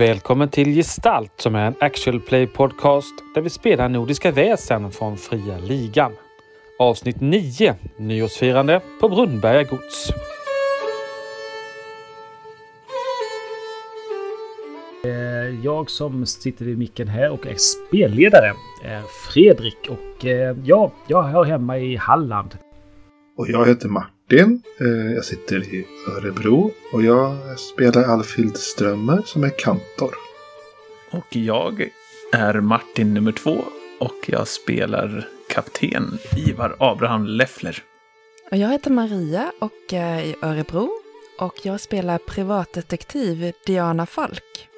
Välkommen till Gestalt som är en actual play podcast där vi spelar nordiska väsen från fria ligan. Avsnitt 9 Nyårsfirande på Brunnberga gods. Eh, Jag som sitter vid micken här och är spelledare är Fredrik och eh, ja, jag hör hemma i Halland. Och jag heter Martin. Eh, Jag sitter i Örebro och jag spelar Alfhild Strömmer som är kantor. Och jag är Martin nummer två och jag spelar kapten Ivar Abraham Leffler. Och jag heter Maria och är i Örebro. Och jag spelar privatdetektiv Diana Falk.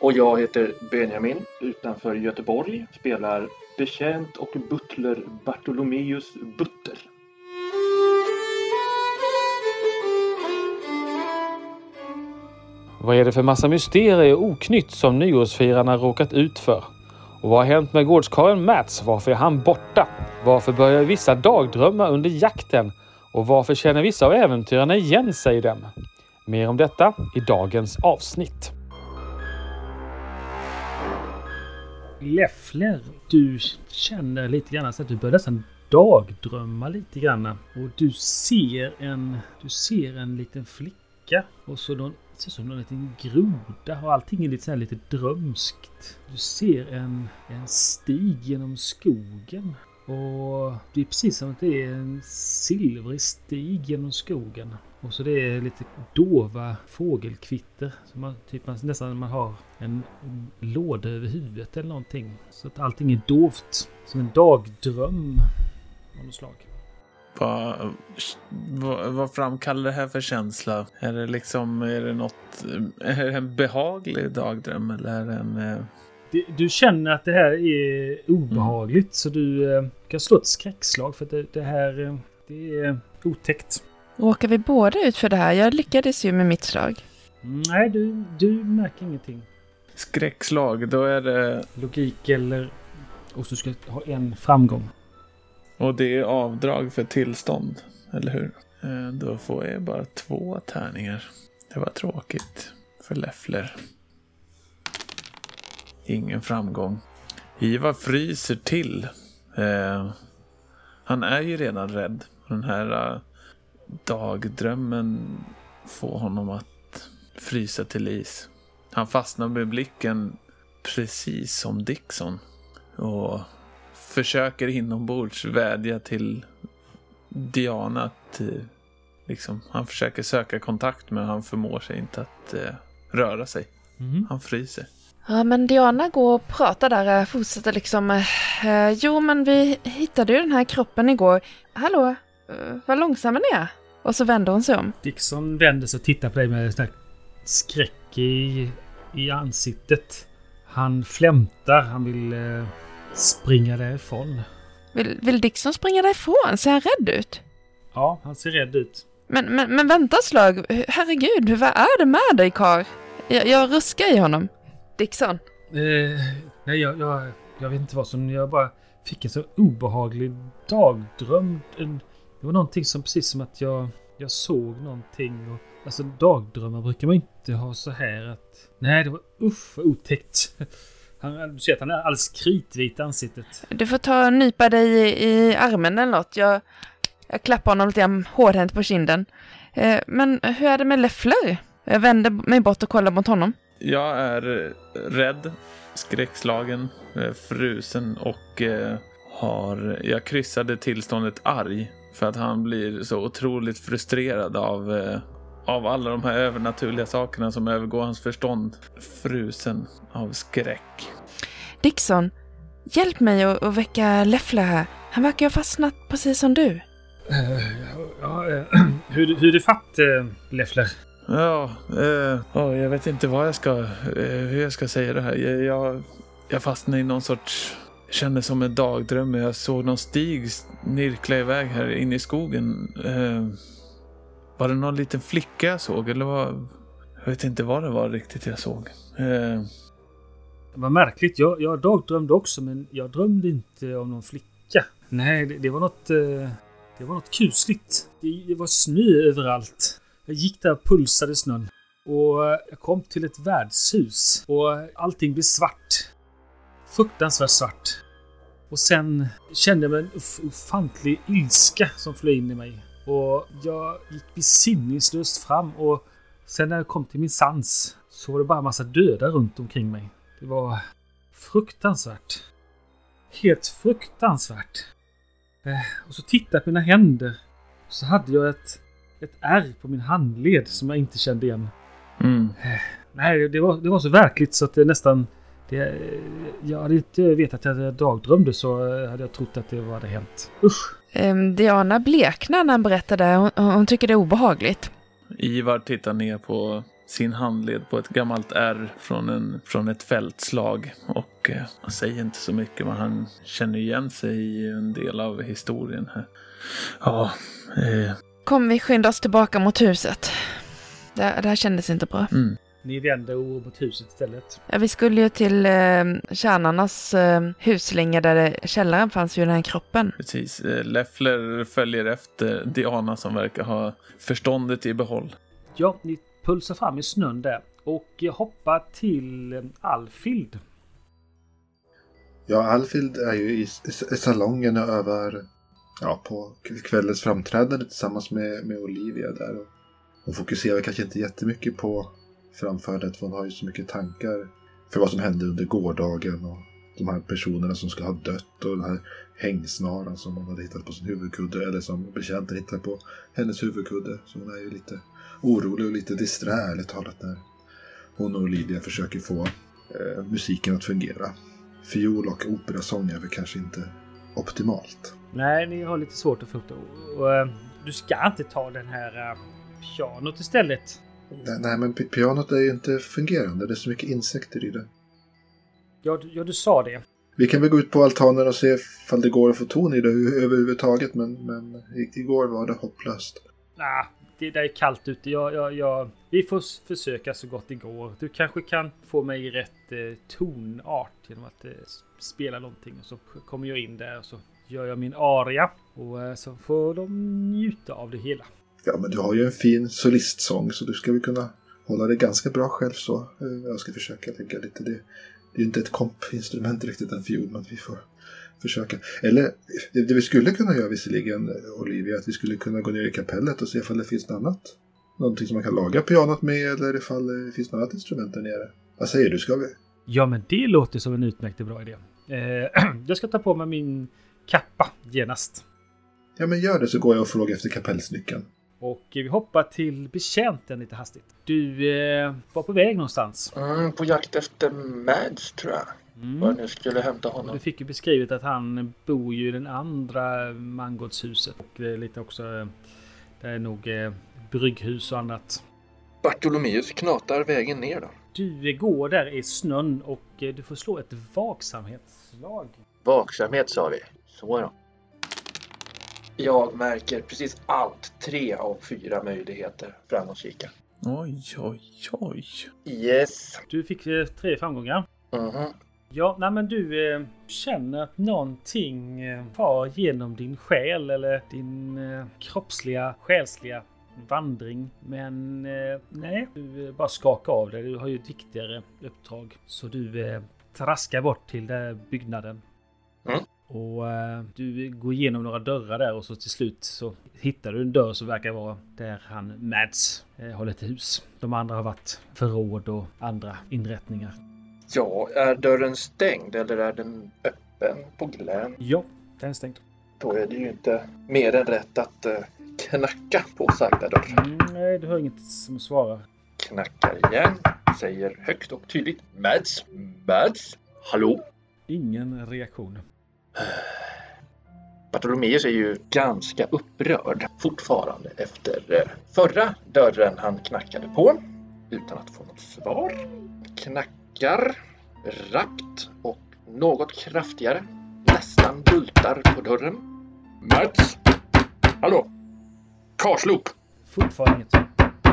Och jag heter Benjamin utanför Göteborg. Spelar betjänt och butler Bartolomeus Butter. Vad är det för massa mysterier och oknytt som nyårsfirarna råkat ut för? Och vad har hänt med gårdskarlen Mats? Varför är han borta? Varför börjar vissa dagdrömma under jakten? Och varför känner vissa av äventyrarna igen sig i dem? Mer om detta i dagens avsnitt. Leffler, du känner lite grann så att du börjar nästan dagdrömma lite grann. Och du ser en, du ser en liten flicka och så någon, det ser ut som en liten groda och allting är lite så här lite drömskt. Du ser en, en stig genom skogen. Och det är precis som att det är en silvrig stig genom skogen. Och så det är lite dova fågelkvitter. Så man, typ man, nästan man har en låda över huvudet eller någonting. Så att allting är dovt. Som en dagdröm av något slag. Vad, vad, vad framkallar det här för känsla? Är det liksom, är det något, är det en behaglig dagdröm eller är det en... eh, Du, du känner att det här är obehagligt så du eh, kan slå ett skräckslag för att det, det här eh, det är otäckt. Råkar vi båda ut för det här? Jag lyckades ju med mitt slag. Mm, Nej, du, du märker ingenting. skräckslag? Då är det, Logik eller... Och du ska ha en framgång och det är avdrag för tillstånd, eller hur? Eh, då får jag bara två tärningar. Det var tråkigt för Leffler. Ingen framgång. Ivar fryser till. Eh, han är ju redan rädd. Den här eh, dagdrömmen får honom att frysa till is. Han fastnar med blicken precis som Dixon. Och försöker inombords vädja till Diana att eh, liksom, han försöker söka kontakt men han förmår sig inte att eh, röra sig. Mm. Han fryser. Ja, men Diana går och pratar där, eh, fortsätter liksom. Eh, jo, men vi hittade ju den här kroppen igår. Hallå, eh, vad långsamma ni är. Och så vänder hon sig om. Dixon vänder sig och tittar på dig med sån här skräck i, i ansiktet. Han flämtar. Han vill eh, springa därifrån. Vill, vill Dixon springa därifrån? Ser han rädd ut? Ja, han ser rädd ut. Men, men, men vänta ett slag. Herregud, vad är det med dig karl? Jag, jag ruskar i honom. Dixon. Eh, nej, jag, jag, jag vet inte vad som... Jag bara fick en så obehaglig dagdröm. En, det var någonting som precis som att jag, jag såg någonting. Och, alltså dagdrömmar brukar man inte ha så här att... Nej, det var usch vad otäckt. Han, du ser att han är alldeles kritvit i ansiktet. Du får ta och nypa dig i, i armen eller något. Jag, jag klappar honom lite grann hårdhänt på kinden. Eh, men hur är det med Leffler? Jag vänder mig bort och kollar mot honom. Jag är eh, rädd, skräckslagen, eh, frusen och eh, har... Jag kryssade tillståndet arg för att han blir så otroligt frustrerad av, eh, av alla de här övernaturliga sakerna som övergår hans förstånd. Frusen av skräck. Dixon, hjälp mig att, att väcka Leffler här. Han verkar ha fastnat precis som du. Ja, eh, hur, hur det fatt, eh, Leffler? Ja, eh, ja, jag vet inte vad jag ska, hur jag ska säga det här. Jag, jag, jag fastnade i någon sorts, kände som en dagdröm. Jag såg någon stig nirkla iväg här inne i skogen. Var det någon liten flicka jag såg eller vad? Jag vet inte vad det var riktigt jag såg. Eh, Vad märkligt. Jag, jag dagdrömde också, men jag drömde inte om någon flicka. Nej, det, det var något... eh, Det var något kusligt. Det, det var snö överallt. Jag gick där och pulsade snön. Och eh, jag kom till ett värdshus och eh, allting blev svart. Fruktansvärt svart. Och sen kände jag en ofantlig ilska som flög in i mig. Och jag gick besinningslöst fram och sen när jag kom till min sans så var det bara en massa döda runt omkring mig. Det var fruktansvärt. Helt fruktansvärt. Eh, och så tittade jag på mina händer. Så hade jag ett, ett ärr på min handled som jag inte kände igen. Mm. Eh, nej, det var, det var så verkligt så att det nästan... Det, jag hade inte vetat att jag dagdrömde så hade jag trott att det var hade hänt. Usch! Um, Diana bleknar när han berättar det. Hon, hon tycker det är obehagligt. Ivar tittar ner på sin handled på ett gammalt ärr från, en, från ett fältslag. Och eh, han säger inte så mycket men han känner igen sig i en del av historien här. Ja, eh, Kom, vi skyndar oss tillbaka mot huset. Det, det här kändes inte bra. mm. Ni vänder mot huset istället. Ja, vi skulle ju till eh, kärnarnas eh, huslinge där det, källaren fanns ju den här kroppen. Precis. Eh, Leffler följer efter Diana som verkar ha förståndet i behåll. Ja, ni pulsar fram i snön där och hoppar till eh, Alfild. Ja, Alfild är ju i, i, i salongen över ja, på kvällens framträdande tillsammans med, med Olivia där. Och hon fokuserar kanske inte jättemycket på framförandet för hon har ju så mycket tankar för vad som hände under gårdagen och de här personerna som ska ha dött och den här hängsnaran som hon hade hittat på sin huvudkudde eller som betjänten hittade på hennes huvudkudde. Så hon är ju lite orolig och lite disträ ärligt talat när hon och Lydia försöker få eh, musiken att fungera. Fiol och operasång är väl kanske inte optimalt. Nej, ni har lite svårt att få det. Och, eh, du ska inte ta den här uh, pianot istället. Nej, nej, men pi- pianot är ju inte fungerande. Det är så mycket insekter i det. Ja, du, ja, du sa det. Vi kan väl gå ut på altanen och se ifall det går att få ton i det överhuvudtaget. Men, men igår var det hopplöst. Nah, det där är kallt ute. Jag, jag, jag, vi får försöka så gott det går. Du kanske kan få mig i rätt eh, tonart genom att eh, spela någonting. Och så kommer jag in där och så gör jag min aria. Och eh, så får de njuta av det hela. Ja, men du har ju en fin solistsång så du ska väl kunna hålla det ganska bra själv så. Eh, Jag ska försöka lägga lite det. Det är ju inte ett kompinstrument riktigt en fiol, men vi får försöka. Eller det, det vi skulle kunna göra visserligen, eh, Olivia, att vi skulle kunna gå ner i kapellet och se ifall det finns något annat. Någonting som man kan laga pianot med eller ifall det finns något annat instrument där nere. Vad säger du, ska vi? Ja, men det låter som en utmärkt och bra idé. Eh, jag ska ta på mig min kappa genast. Ja, men gör det så går jag och frågar efter kapellsnyckeln. Och vi hoppar till betjänten lite hastigt. Du eh, var på väg någonstans. Mm, på jakt efter Mads tror jag. Mm. Var nu skulle hämta Du honom. fick ju beskrivet att han bor ju i den andra mangårdshuset. Och det är lite också... eh, Det är nog eh, brygghus och annat. Bartolomeus knatar vägen ner då. Du eh, går där i snön och eh, du får slå ett vaksamhetsslag. Vaksamhet sa vi. Så då. Jag märker precis allt. Tre av fyra möjligheter framåtkika. Oj, oj, oj. Yes. Du fick eh, tre framgångar. Mhm. Ja, nej men du eh, känner att någonting eh, far genom din själ eller din eh, kroppsliga, själsliga vandring. Men eh, nej, du eh, bara skakar av det. Du har ju ett viktigare uppdrag. Så du eh, traskar bort till den här byggnaden. Mm. Och eh, du går igenom några dörrar där och så till slut så hittar du en dörr som verkar vara där han Mads eh, håller till hus. De andra har varit förråd och andra inrättningar. Ja, är dörren stängd eller är den öppen på glänt? Ja, den är stängd. Då är det ju inte mer än rätt att eh, knacka på sagda dörr. Mm, nej, du har inget som svarar. Knackar igen. Säger högt och tydligt. Mads? Mads? Hallå? Ingen reaktion. Bartolomeus är ju ganska upprörd fortfarande efter eh, förra dörren han knackade på utan att få något svar. Knackar rappt och något kraftigare. Nästan bultar på dörren. Mats? Hallå? Karslok? Fortfarande inget.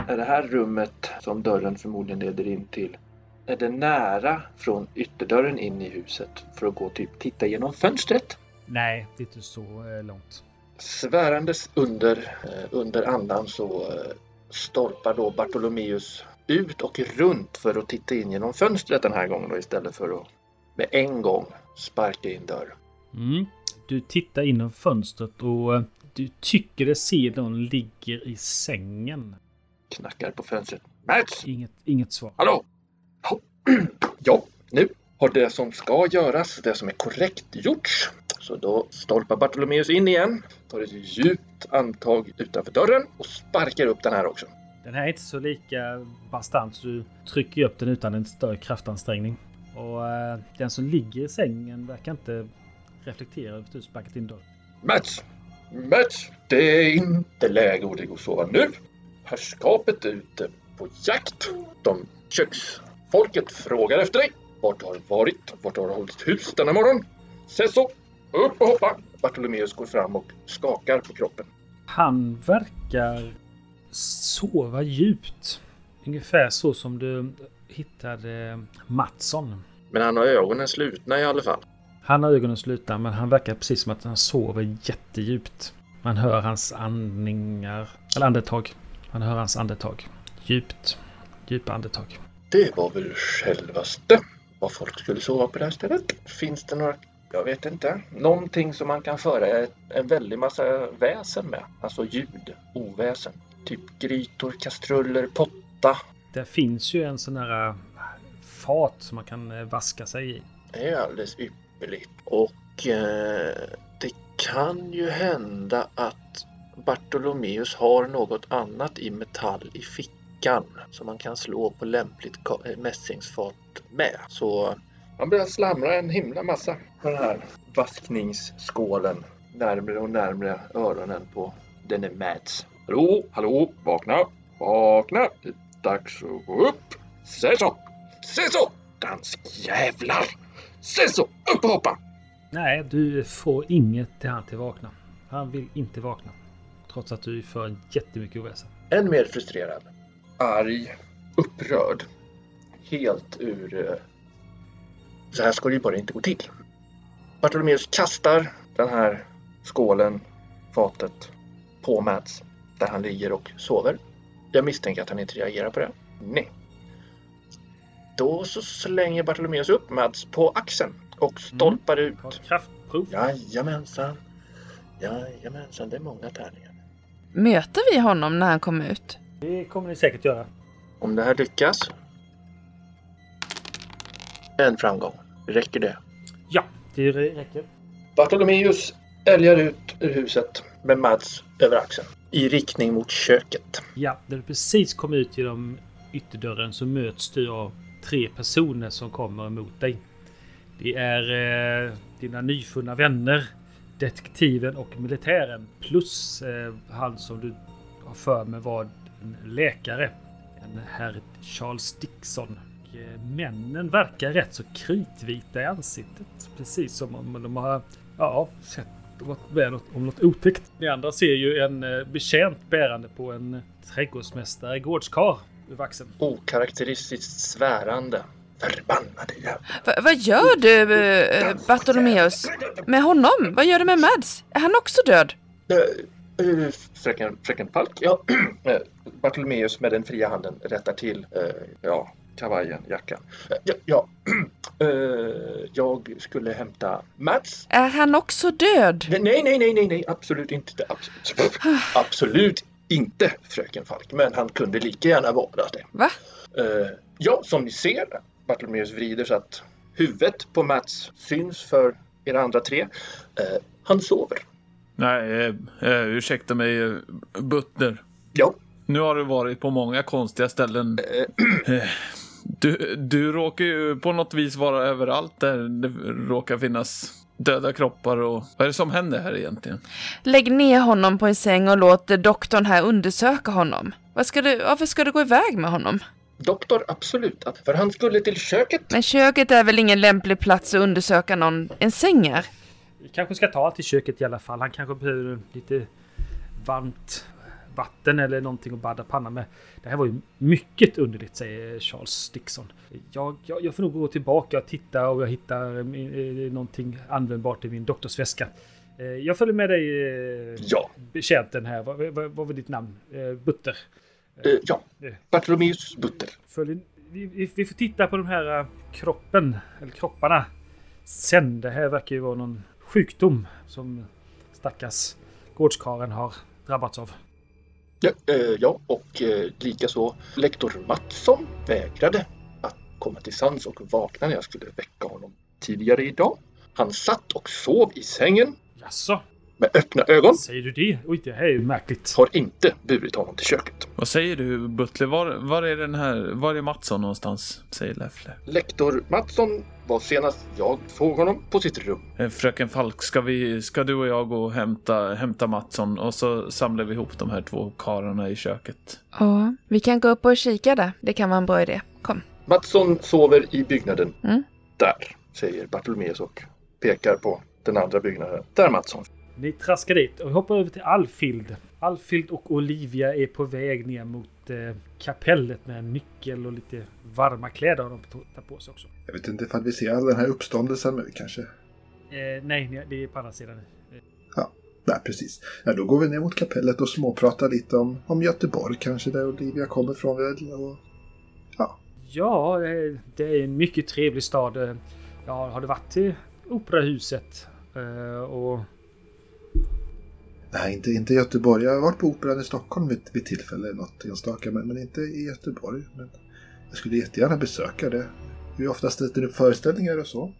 Är det här rummet som dörren förmodligen leder in till? Är det nära från ytterdörren in i huset för att gå och typ titta genom fönstret? Nej, det är inte så eh, långt. Svärandes under, eh, under andan så eh, stolpar då Bartolomeus ut och runt för att titta in genom fönstret den här gången då, istället för att med en gång sparka in dörren. Mm. Du tittar inom fönstret och du tycker det ser någon ligger i sängen. Knackar på fönstret. Mats! Inget, inget svar. Hallå? Ja. nu har det som ska göras, det som är korrekt gjorts. Så då stolpar Bartolomeus in igen, tar ett djupt andtag utanför dörren och sparkar upp den här också. Den här är inte så lika bastant så du trycker upp den utan en större kraftansträngning. Och eh, den som ligger i sängen verkar inte reflektera över att du sparkat in dörren. Mats! Mats! Det är inte läge att ligga och sova nu. Herrskapet är ute på jakt. De köksfolket frågar efter dig. Vart du har varit, vart du har hållit hus denna morgon. Se så! Upp och hoppa! Bartolomeus går fram och skakar på kroppen. Han verkar sova djupt. Ungefär så som du hittade Mattsson. Men han har ögonen slutna i alla fall. Han har ögonen slutna men han verkar precis som att han sover jättedjupt. Man hör hans andningar, eller andetag. Man hör hans andetag. Djupt, djupa andetag. Det var väl självaste vad folk skulle sova på det här stället. Finns det några, jag vet inte, någonting som man kan föra en väldig massa väsen med? Alltså ljud, oväsen. Typ grytor, kastruller, potta. Det finns ju en sån här äh, fat som man kan äh, vaska sig i. Det är alldeles ypperligt. Och eh, det kan ju hända att Bartolomeus har något annat i metall i fickan som man kan slå på lämpligt eh, mässingsfat med. Så man börjar slamra en himla massa på den här vaskningsskålen närmre och närmre öronen på denne Mads. Hallå, hallå, vakna, vakna. Det är dags att gå upp. Se så, se så, danskjävlar. Se så, upp och hoppa. Nej, du får inget till han till vakna. Han vill inte vakna. Trots att du för en jättemycket oväsen. Än mer frustrerad, arg, upprörd. Helt ur... eh, Så här ska det ju bara inte gå till. Bartolomeus kastar den här skålen, fatet, på Mats där han ligger och sover. Jag misstänker att han inte reagerar på det. Nej. Då så slänger Bartolomeus upp Mats på axeln och stolpar Ta ut. kraftprov. Jajamensan. Jajamensan, det är många tärningar. Möter vi honom när han kommer ut? Det kommer ni säkert göra. Om det här lyckas. En framgång. Räcker det? Ja, det räcker. Bartolomeus älgar ut ur huset med Mads över axeln. I riktning mot köket. Ja, när du precis kommer ut genom ytterdörren så möts du av tre personer som kommer emot dig. Det är eh, dina nyfunna vänner, detektiven och militären plus eh, han som du har för mig var en läkare. En herr Charles Dixon. Och, eh, männen verkar rätt så kritvita i ansiktet. Precis som om de har ja, sett varit med om något otäckt. Ni andra ser ju en eh, betjänt bärande på en trädgårdsmästare gårdskar över axeln. Okaraktäristiskt svärande. Förbannade jävlar. Va, vad gör du, eh, Bartolomeus? Med honom? Vad gör du med Mads? Är han också död? Eh, Fröken, fröken Falk, ja. Eh, Bartolomeus med den fria handen rättar till eh, ja, kavajen, jackan. Eh, ja, ja. Eh, jag skulle hämta Mats. Är han också död? Nej, nej, nej, nej, nej, absolut inte. Absolut, absolut inte, fröken Falk. Men han kunde lika gärna vara det. Va? Eh, ja, som ni ser, Bartolomeus vrider så att huvudet på Mats syns för er andra tre. Eh, han sover. Nej, eh, eh, ursäkta mig, eh, Butler. Ja, Nu har du varit på många konstiga ställen. Eh, Du, du råkar ju på något vis vara överallt där det råkar finnas döda kroppar och vad är det som händer här egentligen? Lägg ner honom på en säng och låt doktorn här undersöka honom. Vad ska du, varför ska du gå iväg med honom? doktor, absolut. För han skulle till köket. Men köket är väl ingen lämplig plats att undersöka någon en säng är? Vi kanske ska ta till köket i alla fall. Han kanske behöver lite varmt vatten eller någonting att badda pannan med. Det här var ju mycket underligt, säger Charles Dixon. Jag, jag, jag får nog gå tillbaka och titta och jag hittar eh, någonting användbart i min doktorsväska. Eh, Jag följer med dig, eh, Ja. betjänten här. Vad, vad, vad var ditt namn? Eh, Butter. Eh, ja, Eh, Bartolomeus Butter. följ, vi, vi, får titta på de här eh, kroppen, eller kropparna. Sen, det här verkar ju vara någon sjukdom som stackars gårdskaren har drabbats av. Ja, eh, ja och eh, likaså lektor Mattsson vägrade att komma till sans och vakna när jag skulle väcka honom tidigare idag. Han satt och sov i sängen Jaså, med öppna ögon. säger du det? Oj, det här är ju märkligt. Har inte burit honom till köket. Vad säger du Butler? Var, var är den här, var är Mattsson någonstans? Säger Leffler. Lektor Mattsson var senast jag såg honom på sitt rum. Eh, Fröken Falk, ska, vi, ska du och jag gå och hämta, hämta Mattsson och så samlar vi ihop de här två karlarna i köket? Ja, vi kan gå upp och kika där. Det kan vara en bra idé. Kom. Mattsson sover i byggnaden. Mm. Där, säger Bartolomeus och pekar på den andra byggnaden. Där Mattsson. Ni traskar dit och vi hoppar över till Alfild. Alfild och Olivia är på väg ner mot eh, kapellet med en nyckel och lite varma kläder har de tar på sig också. Jag vet inte ifall vi ser all den här uppståndelsen, men kanske... Eh, nej, det är på andra sidan. Eh, Nej, precis. Ja, då går vi ner mot kapellet och småpratar lite om, om Göteborg, kanske där Olivia kommer från väl. Och... Ja, eh, det är en mycket trevlig stad. Eh, Ja, har du varit till Operahuset? Eh, Och Nej, inte, inte Göteborg. Jag har varit på Operan i Stockholm vid, vid tillfälle, något enstaka, men, men inte i Göteborg. Men jag skulle jättegärna besöka det. Hur ofta ställer ni upp föreställningar och så?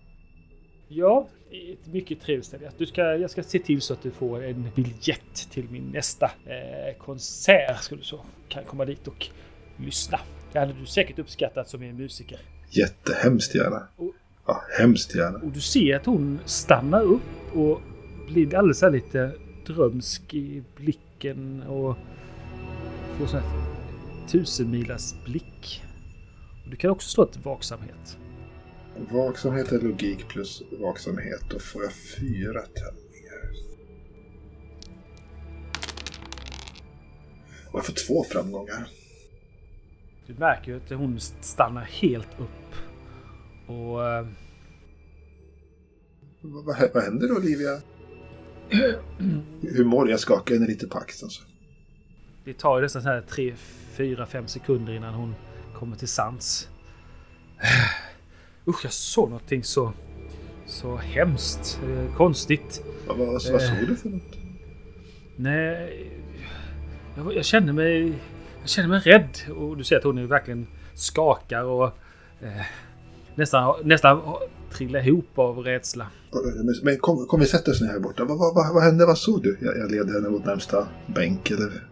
ja, det är ett mycket trevligt ställe. Du ska, jag ska se till så att du får en biljett till min nästa eh, konsert. Ska du så kan komma dit och lyssna. Det hade du säkert uppskattat som en musiker. Jättehemskt gärna. Och- Ja, hemskt gärna. Och du ser att hon stannar upp och blir alldeles så här lite drömsk i blicken och får sån här tusenmilars blick. Du kan också slå ett vaksamhet. Vaksamhet är logik plus vaksamhet. Då får jag fyra tärningar. Och jag får två framgångar. Du märker ju att hon stannar helt upp. Och eh, Vad, vad, vad händer då, Olivia? Hur mår jag? Jag skakar henne lite på axeln. Så. det tar ju nästan så här 3, 4, 5 sekunder innan hon kommer till sans. Usch, jag såg någonting så, så hemskt eh, konstigt. Vad, vad, vad såg du för något? Nej, jag, jag känner mig... Jag känner mig rädd. Och du ser att hon är verkligen skakar och eh, nästan, nästan trillar ihop av rädsla. Men- kom, kom vi sätter oss ner här borta. Vad, vad, vad, vad hände? Vad såg du? Jag, jag leder henne mot närmsta bänk eller...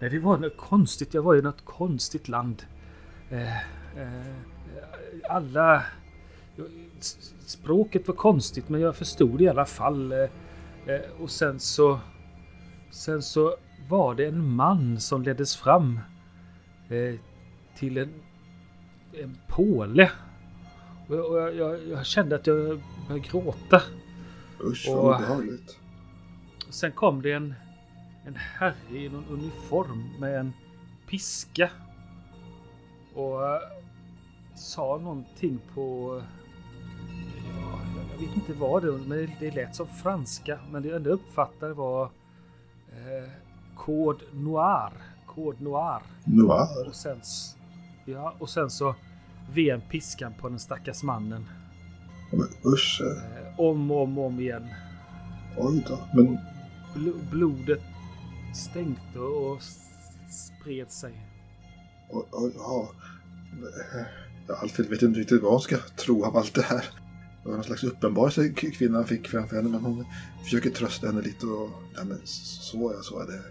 Nej, det var något konstigt. Jag var i något konstigt land. Eh, eh, alla... Språket var konstigt, men jag förstod i alla fall. Eh, eh, och sen så... Sen så var det en man som leddes fram eh, till en, en påle. Och jag, jag, jag, kände att jag började gråta. Usch, Och- vad obehagligt. Sen kom det en, en herre i någon uniform med en piska. Och eh, sa någonting på... Ja, jag vet inte vad det men det, lät som franska. Men det enda jag uppfattade var eh, Code Noir. Code Noir. Noir. Och sen, ja, och sen så ven piskan på den stackars mannen. Men usch. eh, Eh, om och om, om igen. Oj då. Men Bl- blodet stänkte och spred sig. oj, oj, ja. Ja, Alfred vet inte riktigt vad hon ska tro av allt det här. Det var någon slags uppenbarelse kvinnan fick framför henne. Men hon försöker trösta henne lite. Och, ja, men så ja, så är det.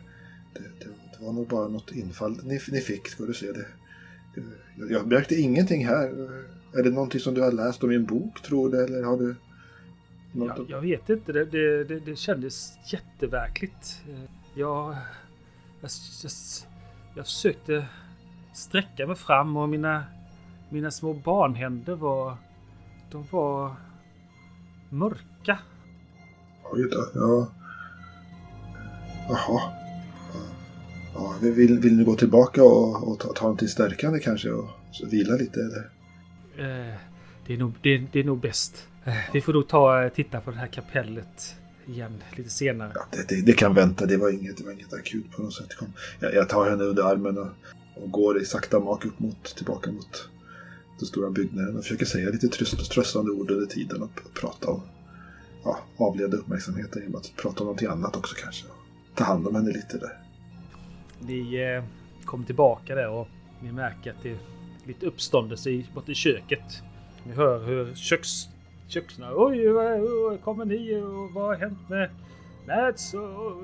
Det, det, det var nog bara något infall ni, ni fick, ska du se. Det, jag märkte ingenting här. Är det någonting som du har läst om i en bok, tror du? Eller har du... Något Jag, jag vet inte, det, det, det, det kändes jätteverkligt. Eh, Jag, jag, jag, jag försökte sträcka mig fram och mina, mina små barnhänder var... De var mörka. Oj då, ja. Jaha. Ja, vill, vill ni gå tillbaka och, och ta, ta någonting stärkande kanske och vila lite eller? Eh, Det är nog, det, det är nog bäst. Eh, Vi får nog ta titta på det här kapellet igen lite senare. Ja, det, det, det kan vänta, det var inget, det var inget akut på något sätt. Kom. Jag, jag tar henne under armen och, och går i sakta mak upp mot, tillbaka mot den stora byggnaden och försöker säga lite tröst, tröstande ord under tiden och p- prata om, ja, avleda uppmärksamheten genom att prata om någonting annat också kanske. Ta hand om henne lite där. Ni eh, kommer tillbaka där och ni märker att det är lite uppståndelse borta i köket. Ni hör hur köks, köksna... Oj, vad kommer ni och vad har hänt med? Och,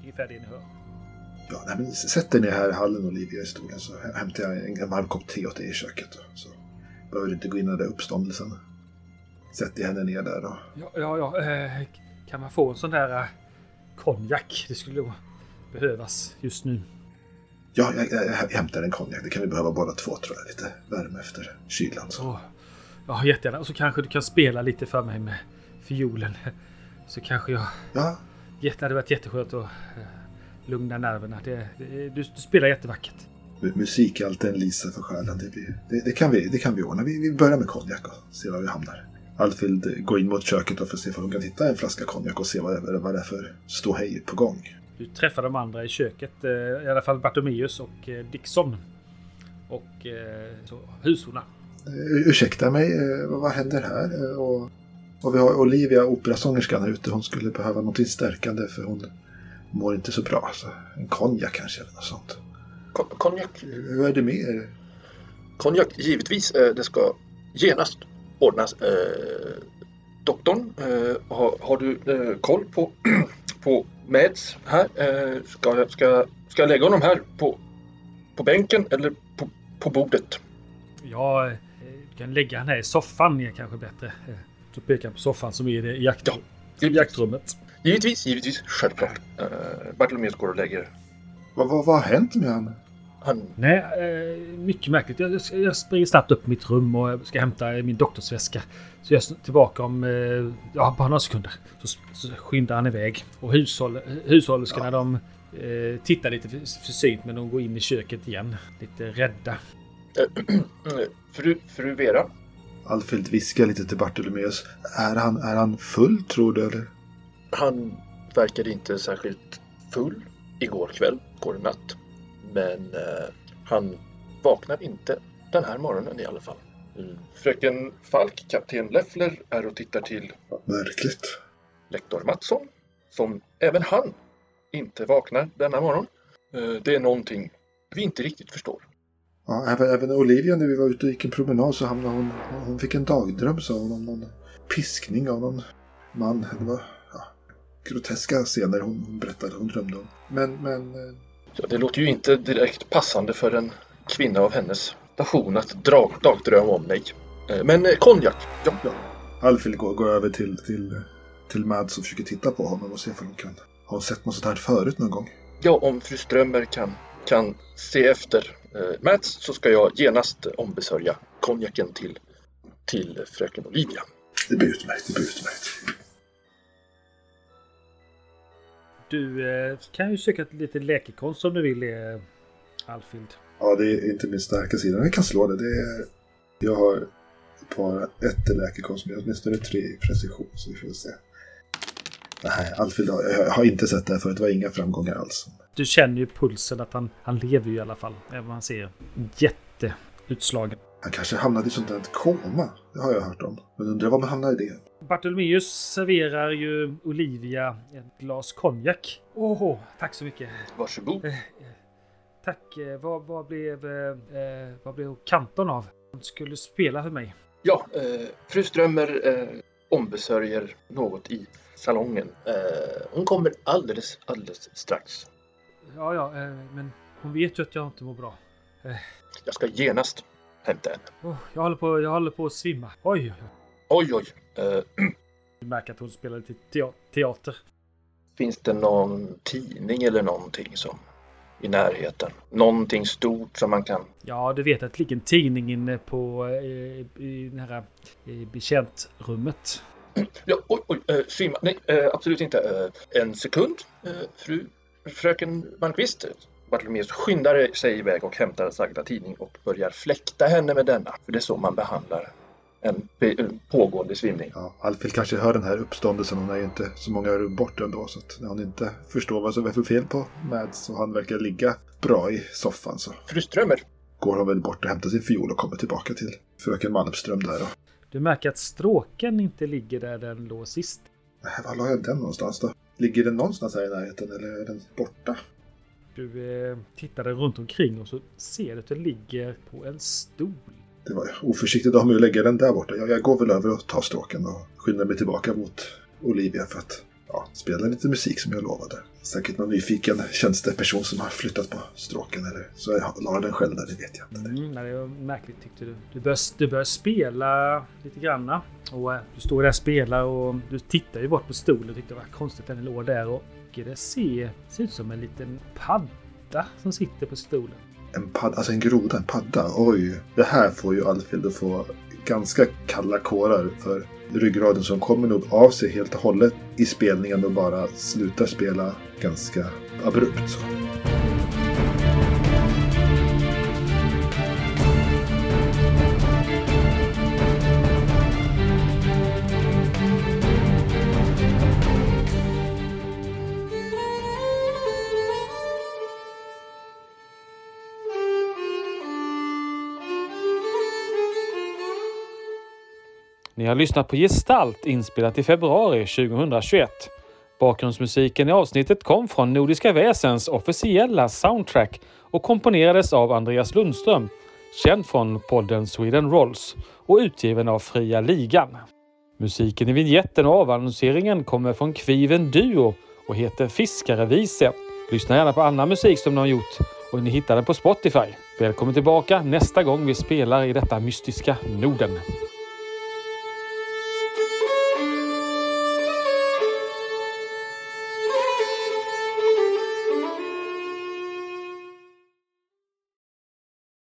ungefär det ni hör. Ja, nej, men sätt dig ner här i hallen Olivia i stolen så hämtar jag en, en varm kopp te åt dig i köket. Så behöver du inte gå in i den där uppståndelsen. Sätt dig henne ner där och Ja, ja, ja. Eh, kan man få en sån där eh, konjak? Det skulle nog behövas just nu. Ja, jag, jag, jag hämtar en konjak. Det kan vi behöva båda två tror jag. Lite värme efter kylan. Så. Åh, ja, jättegärna. Och så kanske du kan spela lite för mig med fiolen. Så kanske jag... Ja, Jätte, det hade varit jätteskönt att eh, lugna nerverna. Det, det, du, du spelar jättevackert. mu- musik är alltid en lisa för själen. Det, blir, det, det, kan vi, det kan vi ordna. Vi, vi börjar med konjak och ser var vi hamnar. Alfhild går in mot köket och får se om hon kan hitta en flaska konjak och se vad det, vad det är för ståhej på gång. Du träffar de andra i köket. eh, I alla fall Bartomeus och eh, Dixon. Och eh, så, husorna. Ursäkta mig, vad, händer här? Och, och vi har Olivia, operasångerskan här ute. Hon skulle behöva något stärkande för hon mår inte så bra. Så en konjak kanske eller något sånt. Kon- Konjak, Hur är det med er? konjak givetvis. Det ska genast ordnas. Doktorn, har, har du koll på, på Mads här? Eh, Ska, jag- ska, ska jag lägga honom här på, på bänken eller på, på bordet? Ja, eh, du kan lägga han här i soffan är kanske bättre. Eh, Så pekar på soffan som är i jakt, Ja. i jaktrummet. Givetvis, givetvis, självklart. Eh, Bartolomeus går och lägger Vad, vad, vad har hänt med han? Han Nej, eh, mycket märkligt. Jag, jag springer snabbt upp i mitt rum och ska hämta min doktorsväska. Så jag är tillbaka om eh, ja, bara några sekunder. Så, så skyndar han iväg. Och hushåll, hushållerskorna de eh, tittar lite för- försynt men de går in i köket igen. Lite rädda. Fru, fru Vera, Alfhild viskar lite till Bartolomeus. Är han, är han full tror du eller? han verkade inte särskilt full igår kväll, igår natt. Men eh, han vaknar inte den här morgonen i alla fall. Mm. Fröken Falk, kapten Leffler, är och tittar till Märkligt. lektor Mattsson, som även han inte vaknar denna morgon. Eh, det är någonting vi inte riktigt förstår. Ja, även, även Olivia när vi var ute och gick en promenad så hamnade hon... Hon fick en dagdröm sa hon om någon piskning av någon man. Det var ja, groteska scener hon, hon berättade hon drömde om. Men, men... Ja, det låter ju inte direkt passande för en kvinna av hennes station att dra dagdrömma om mig. Eh, Men eh, konjak, ja. Ja. Alfhild går, går över till, till, till Mads och försöker titta på honom och se om hon kan... Hon sett något sånt här förut någon gång? Ja, om fru Strömmer kan, kan se efter eh, Mats så ska jag genast ombesörja konjaken till, till fröken Olivia. Det blir utmärkt, det blir utmärkt. Du eh, kan ju söka lite läkekonst om du vill, eh, Alfhild. Ja, det är inte min starka sida. Men vi kan slå det. det är, jag har ett par ett läkekonst, men åtminstone tre i precision. Så vi får se. Nej, Alfhild jag har inte sett det här förut. Det var inga framgångar alls. Du känner ju pulsen att han, han lever ju i alla fall. Även om han ser jätteutslagen. Han kanske hamnade i sånt där koma. Det har jag hört om. Men undrar var man hamnar i det. Bartolomeus serverar ju Olivia ett glas konjak. Åh, tack så mycket. Varsågod. Eh, eh, tack. Eh, vad, vad blev, eh, eh, vad blev kanton av? Hon skulle spela för mig. Ja, eh, fru Strömmer eh, ombesörjer något i salongen. Eh, hon kommer alldeles, alldeles strax. Ja, ja, eh, men hon vet ju att jag inte mår bra. Jag ska genast hämta henne. Oh, jag, håller på, jag håller på att svimma. Oj, oj, oj. Oj, oj. Eh, Du märker att hon spelar lite tea- teater. finns det någon tidning eller någonting som i närheten? Någonting stort som man kan... Ja, du vet att det ligger en tidning inne på eh, i det här eh, betjäntrummet. Ja, oj, oj, eh, svimma. Nej, eh, absolut inte. Eh, en sekund, fru, fröken Malmqvist. Bartolomeus skyndar sig iväg och hämtar sagda tidning och börjar fläkta henne med denna. För det är så man behandlar en pågående svimning. Ja, Alfhild kanske hör den här uppståndelsen. Hon är ju inte så många rum bort ändå. Så att när hon inte förstår vad som är för fel på Mads och han verkar ligga bra i soffan så Fru Strömmer, går hon väl bort och hämtar sin fiol och kommer tillbaka till fröken Malmström där. Och, Du märker att stråken inte ligger där den låg sist. äh, var la jag den någonstans då? Ligger den någonstans här i närheten eller är den borta? Du eh, tittar runt omkring och så ser du att den ligger på en stol. Det var oförsiktigt av mig att lägga den där borta. Jag, jag går väl över och tar stråken och skyndar mig tillbaka mot Olivia för att ja, spela lite musik som jag lovade. Säkert någon nyfiken tjänsteperson som har flyttat på stråken eller så jag la den själv där, det vet jag inte. Mm, nej, det var märkligt tyckte du. Du börjar, du börjar spela lite granna. Och eh, du står där och spelar och du tittar ju bort på stolen och tyckte det var konstigt att den låg där. Och det ser, ser ut som en liten padda som sitter på stolen. En padda, alltså en groda, en padda. Oj, det här får ju Alfhild att få ganska kalla kårar för ryggraden som kommer nog av sig helt och hållet i spelningen och bara slutar spela ganska abrupt. Så. Ni har lyssnat på Gestalt inspelat i februari 2021. Bakgrundsmusiken i avsnittet kom från Nordiska Väsens officiella soundtrack och komponerades av Andreas Lundström, känd från podden Sweden Rolls och utgiven av Fria Ligan. Musiken i vignetten och avannonseringen kommer från Kviven Duo och heter Fiskarevise. Lyssna gärna på annan musik som de har gjort och ni hittar den på Spotify. Välkommen tillbaka nästa gång vi spelar i detta mystiska Norden.